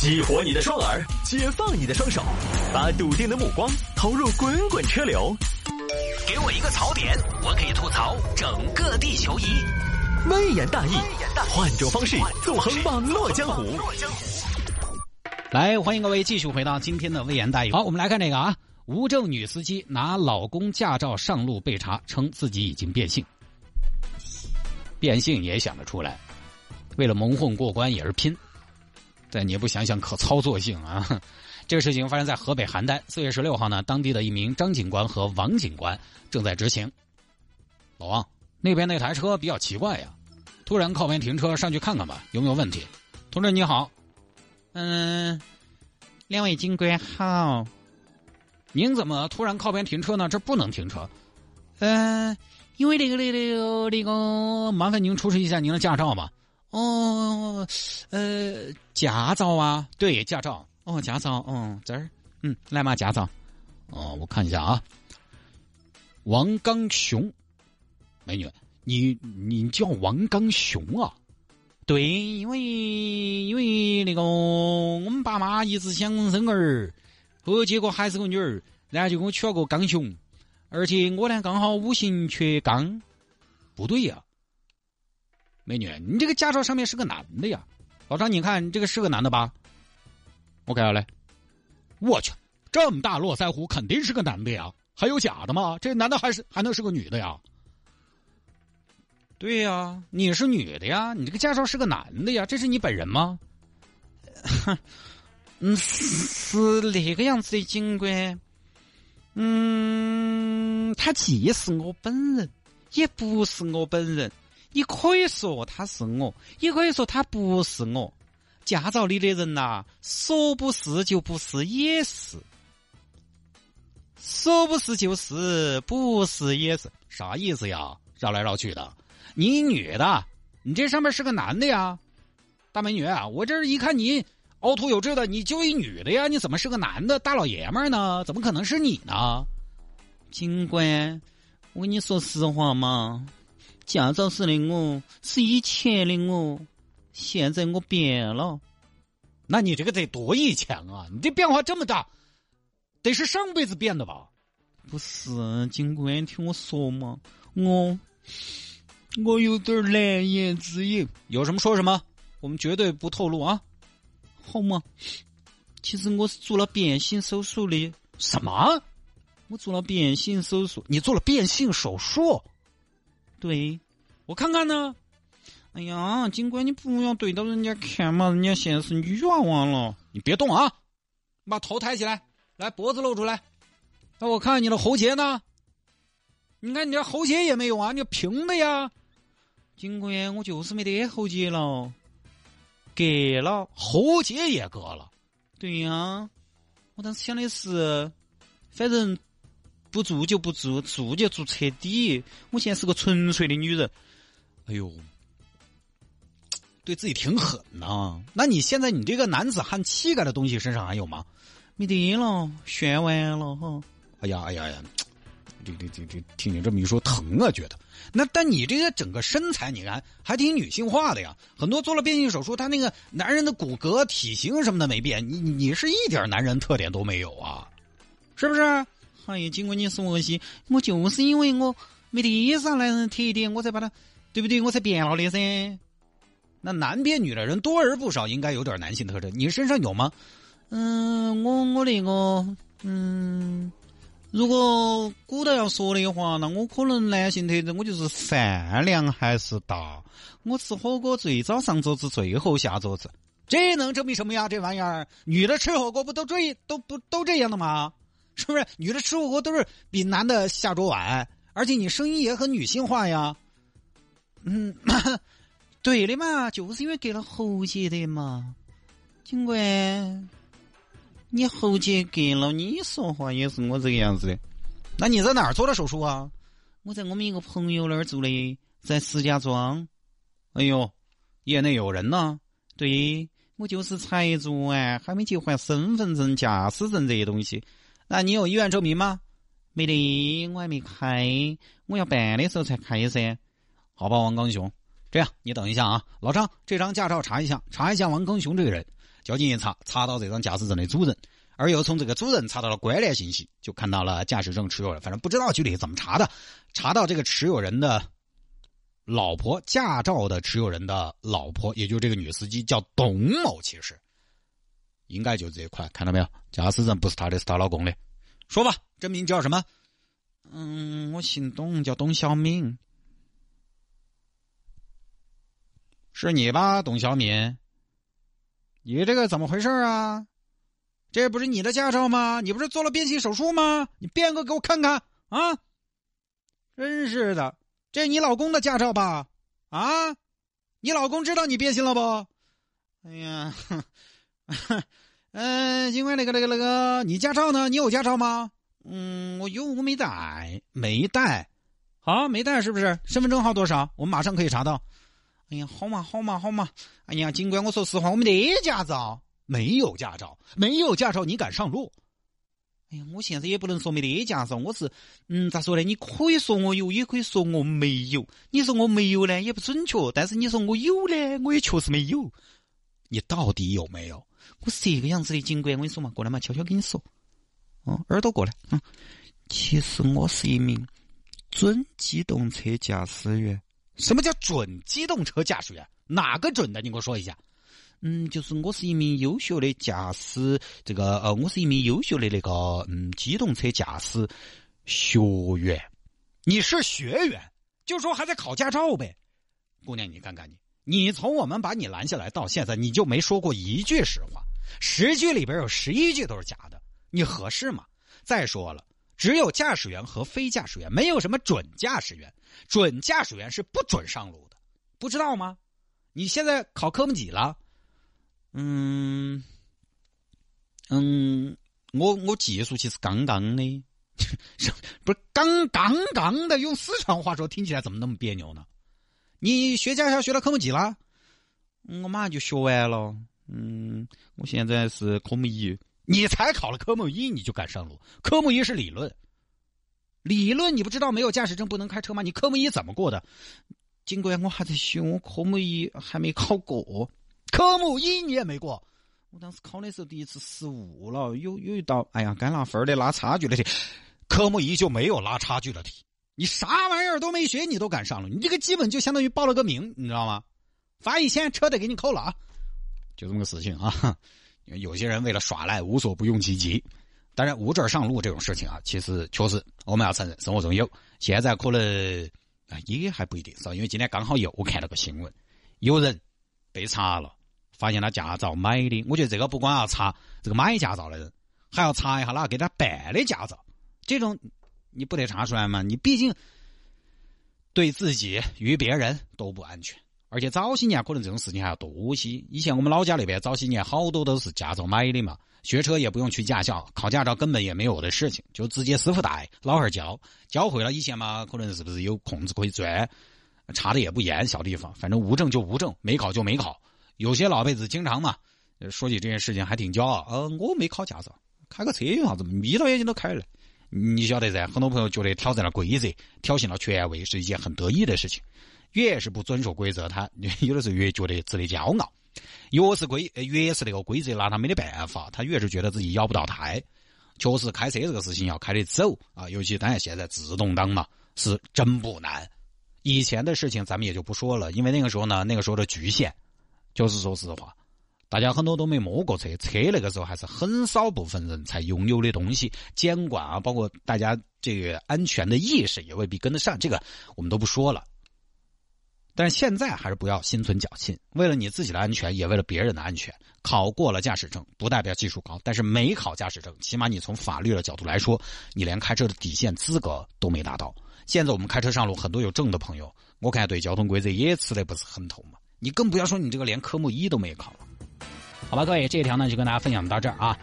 激活你的双耳，解放你的双手，把笃定的目光投入滚滚车流。给我一个槽点，我可以吐槽整个地球仪。微言大义，换种方式纵横网络江湖。来，欢迎各位继续回到今天的微言大义。好，我们来看这个啊，无证女司机拿老公驾照上路被查，称自己已经变性。变性也想得出来，为了蒙混过关也是拼。但你也不想想可操作性啊！这个事情发生在河北邯郸，四月十六号呢，当地的一名张警官和王警官正在执勤。老王，那边那台车比较奇怪呀，突然靠边停车，上去看看吧，有没有问题？同志你好，嗯，两位警官好，您怎么突然靠边停车呢？这不能停车。嗯，因为那个那个那个，麻烦您出示一下您的驾照吧。哦，呃，驾照啊，对，驾照。哦，驾照，嗯，这儿，嗯，来嘛，驾照。哦，我看一下啊，王刚雄，美女，你你叫王刚雄啊？对，因为因为那个我们爸妈一直想生儿，后结果还是个女儿，然后就给我取了个刚雄，而且我呢刚好五行缺刚，不对呀。美女，你这个驾照上面是个男的呀，老张，你看这个是个男的吧？我看下来，我去，这么大络腮胡，肯定是个男的呀，还有假的吗？这男的还是还能是个女的呀？对呀，你是女的呀，你这个驾照是个男的呀，这是你本人吗？嗯，是那个样子的，警官。嗯，他既是我本人，也不是我本人。你可以说他是我，也可以说他不是我。驾照里的人呐，说不是就不是，也是；说不是就是，不是也是。啥意思呀？绕来绕去的。你女的，你这上面是个男的呀，大美女啊！我这一看你凹凸有致的，你就一女的呀？你怎么是个男的大老爷们呢？怎么可能是你呢？警官，我跟你说实话嘛。驾照是的我是以前的我，现在我变了。那你这个得多以前啊！你这变化这么大，得是上辈子变的吧？不是，警官，听我说嘛，我我有点难言之隐。有什么说什么，我们绝对不透露啊，好吗？其实我是做了变性手术的。什么？我做了变性手术？你做了变性手术？对，我看看呢。哎呀，警官，你不要对着人家看嘛，人家现在是女娃娃了。你别动啊，把头抬起来，来脖子露出来。那我看看你的喉结呢？你看你这喉结也没有啊，你平的呀。警官，我就是没得喉结了，割了，喉结也割了。对呀，我当时想的是，反正。不做就不做，做就做彻底。我现在是个纯粹的女人。哎呦，对自己挺狠呐。那你现在你这个男子汉气概的东西身上还有吗？没得了，炫完了哈。哎呀哎呀呀，这这这这，听你这么一说疼啊，觉得。那但你这个整个身材，你看还挺女性化的呀。很多做了变性手术，他那个男人的骨骼、体型什么的没变，你你是一点男人特点都没有啊，是不是？哎呀，经过，你是恶心！我就是因为我没得衣裳男人特点，我才把他，对不对？我才变了的噻。那男变女的人多而不少，应该有点男性特征。你身上有吗？嗯，我我那个，嗯，如果古代要说的话，那我可能男性特征我就是饭量还是大。我吃火锅最早上桌子，最后下桌子，这能证明什么呀？这玩意儿，女的吃火锅不都这都不都这样的吗？是不是女的吃火锅都是比男的下桌晚？而且你声音也很女性化呀。嗯，对的嘛，就是因为割了喉结的嘛。警官，你喉结割了，你说话也是我这个样子的。那你在哪儿做的手术啊？我在我们一个朋友那儿做的，在石家庄。哎呦，业内有人呢。对，我就是才做完，还没去换身份证、驾驶证这些东西。那你有医院证明吗？没得，我还没开，我要办的时候才开噻。好吧，王刚雄，这样你等一下啊，老张，这张驾照查一下，查一下王刚雄这个人。交警一查，查到这张驾驶证的主人，而又从这个主人查到了关联信息，就看到了驾驶证持有人。反正不知道具体怎么查的，查到这个持有人的老婆，驾照的持有人的老婆，也就是这个女司机叫董某，其实应该就这一块，看到没有？驾驶证不是他的，是他老公的。说吧，真名叫什么？嗯，我姓董，叫董小敏。是你吧，董小敏？你这个怎么回事啊？这不是你的驾照吗？你不是做了变性手术吗？你变个给我看看啊！真是的，这你老公的驾照吧？啊，你老公知道你变性了不？哎呀，嗯，警官，那个那个那个，你驾照呢？你有驾照吗？嗯，我有，我没带，没带。好，没带是不是？身份证号多少？我们马上可以查到。哎呀，好嘛，好嘛，好嘛！哎呀，警官，我说实话，我没得驾照，没有驾照，没有驾照，你敢上路？哎呀，我现在也不能说没得驾照，我是，嗯，咋说呢？你可以说我有，也可以说我没有。你说我没有呢，也不准确；但是你说我有呢，我也确实没有。你到底有没有？我是这个样子的，警官，我跟你说嘛，过来嘛，悄悄跟你说。哦，耳朵过来。嗯，其实我是一名准机动车驾驶员。什么叫准机动车驾驶员？哪个准的？你给我说一下。嗯，就是我是一名优秀的驾驶，这个呃，我是一名优秀的那个嗯，机动车驾驶学员。你是学员，就说还在考驾照呗。姑娘，你看看你，你从我们把你拦下来到现在，你就没说过一句实话，十句里边有十一句都是假的，你合适吗？再说了。只有驾驶员和非驾驶员，没有什么准驾驶员。准驾驶员是不准上路的，不知道吗？你现在考科目几了？嗯嗯，我我技术其实杠杠的，不是杠杠杠的。用四川话说，听起来怎么那么别扭呢？你学驾校学到科目几了？我马上就学完了。嗯，我现在是科目一。你才考了科目一，你就敢上路？科目一是理论，理论你不知道没有驾驶证不能开车吗？你科目一怎么过的？尽管，我还在学，我科目一还没考过，科目一你也没过。我当时考的时候第一次失误了，有有一道，哎呀，该拿分的拉差距的题，科目一就没有拉差距的题。你啥玩意儿都没学，你都敢上路？你这个基本就相当于报了个名，你知道吗？罚一千，车得给你扣了啊！就这么个事情啊。有些人为了耍赖，无所不用其极。当然，无证上路这种事情啊，其实确实我们要承认，生活中有。现在可能啊，也还不一定，是？因为今天刚好又看了个新闻，有人被查了，发现他驾照买的。我觉得这个不光要查这个买驾照的人，还要查一下哪个给他办的驾照。这种你不得查出来吗？你毕竟对自己与别人都不安全。而且早些年可能这种事情还要多些。以前我们老家那边早些年好多都是驾照买的嘛，学车也不用去驾校，考驾照根本也没有的事情，就直接师傅带，老汉儿教，教会了。以前嘛，可能是不是有空子可以钻，查的也不严，小地方，反正无证就无证，没考就没考。有些老辈子经常嘛，说起这件事情还挺骄傲，呃，我没考驾照，开个车有啥子？眯着眼睛都开了。你晓得噻，很多朋友觉得挑战了规则，挑衅了权威是一件很得意的事情。越是不遵守规则，他有的时候越觉得值得骄傲。越是规，越是那个规则拿他没得办法，他越是觉得自己摇不到台。确实，开车这个事情要开得走啊，尤其当然现在自动挡嘛，是真不难。以前的事情咱们也就不说了，因为那个时候呢，那个时候的局限，就是说实话，大家很多都没摸过车，车那个时候还是很少部分人才拥有的东西，监管啊，包括大家这个安全的意识也未必跟得上，这个我们都不说了。但是现在还是不要心存侥幸，为了你自己的安全，也为了别人的安全。考过了驾驶证不代表技术高，但是没考驾驶证，起码你从法律的角度来说，你连开车的底线资格都没达到。现在我们开车上路，很多有证的朋友，我看对交通规则也吃的不是很透嘛。你更不要说你这个连科目一都没考了。好吧，各位，这一条呢就跟大家分享到这儿啊。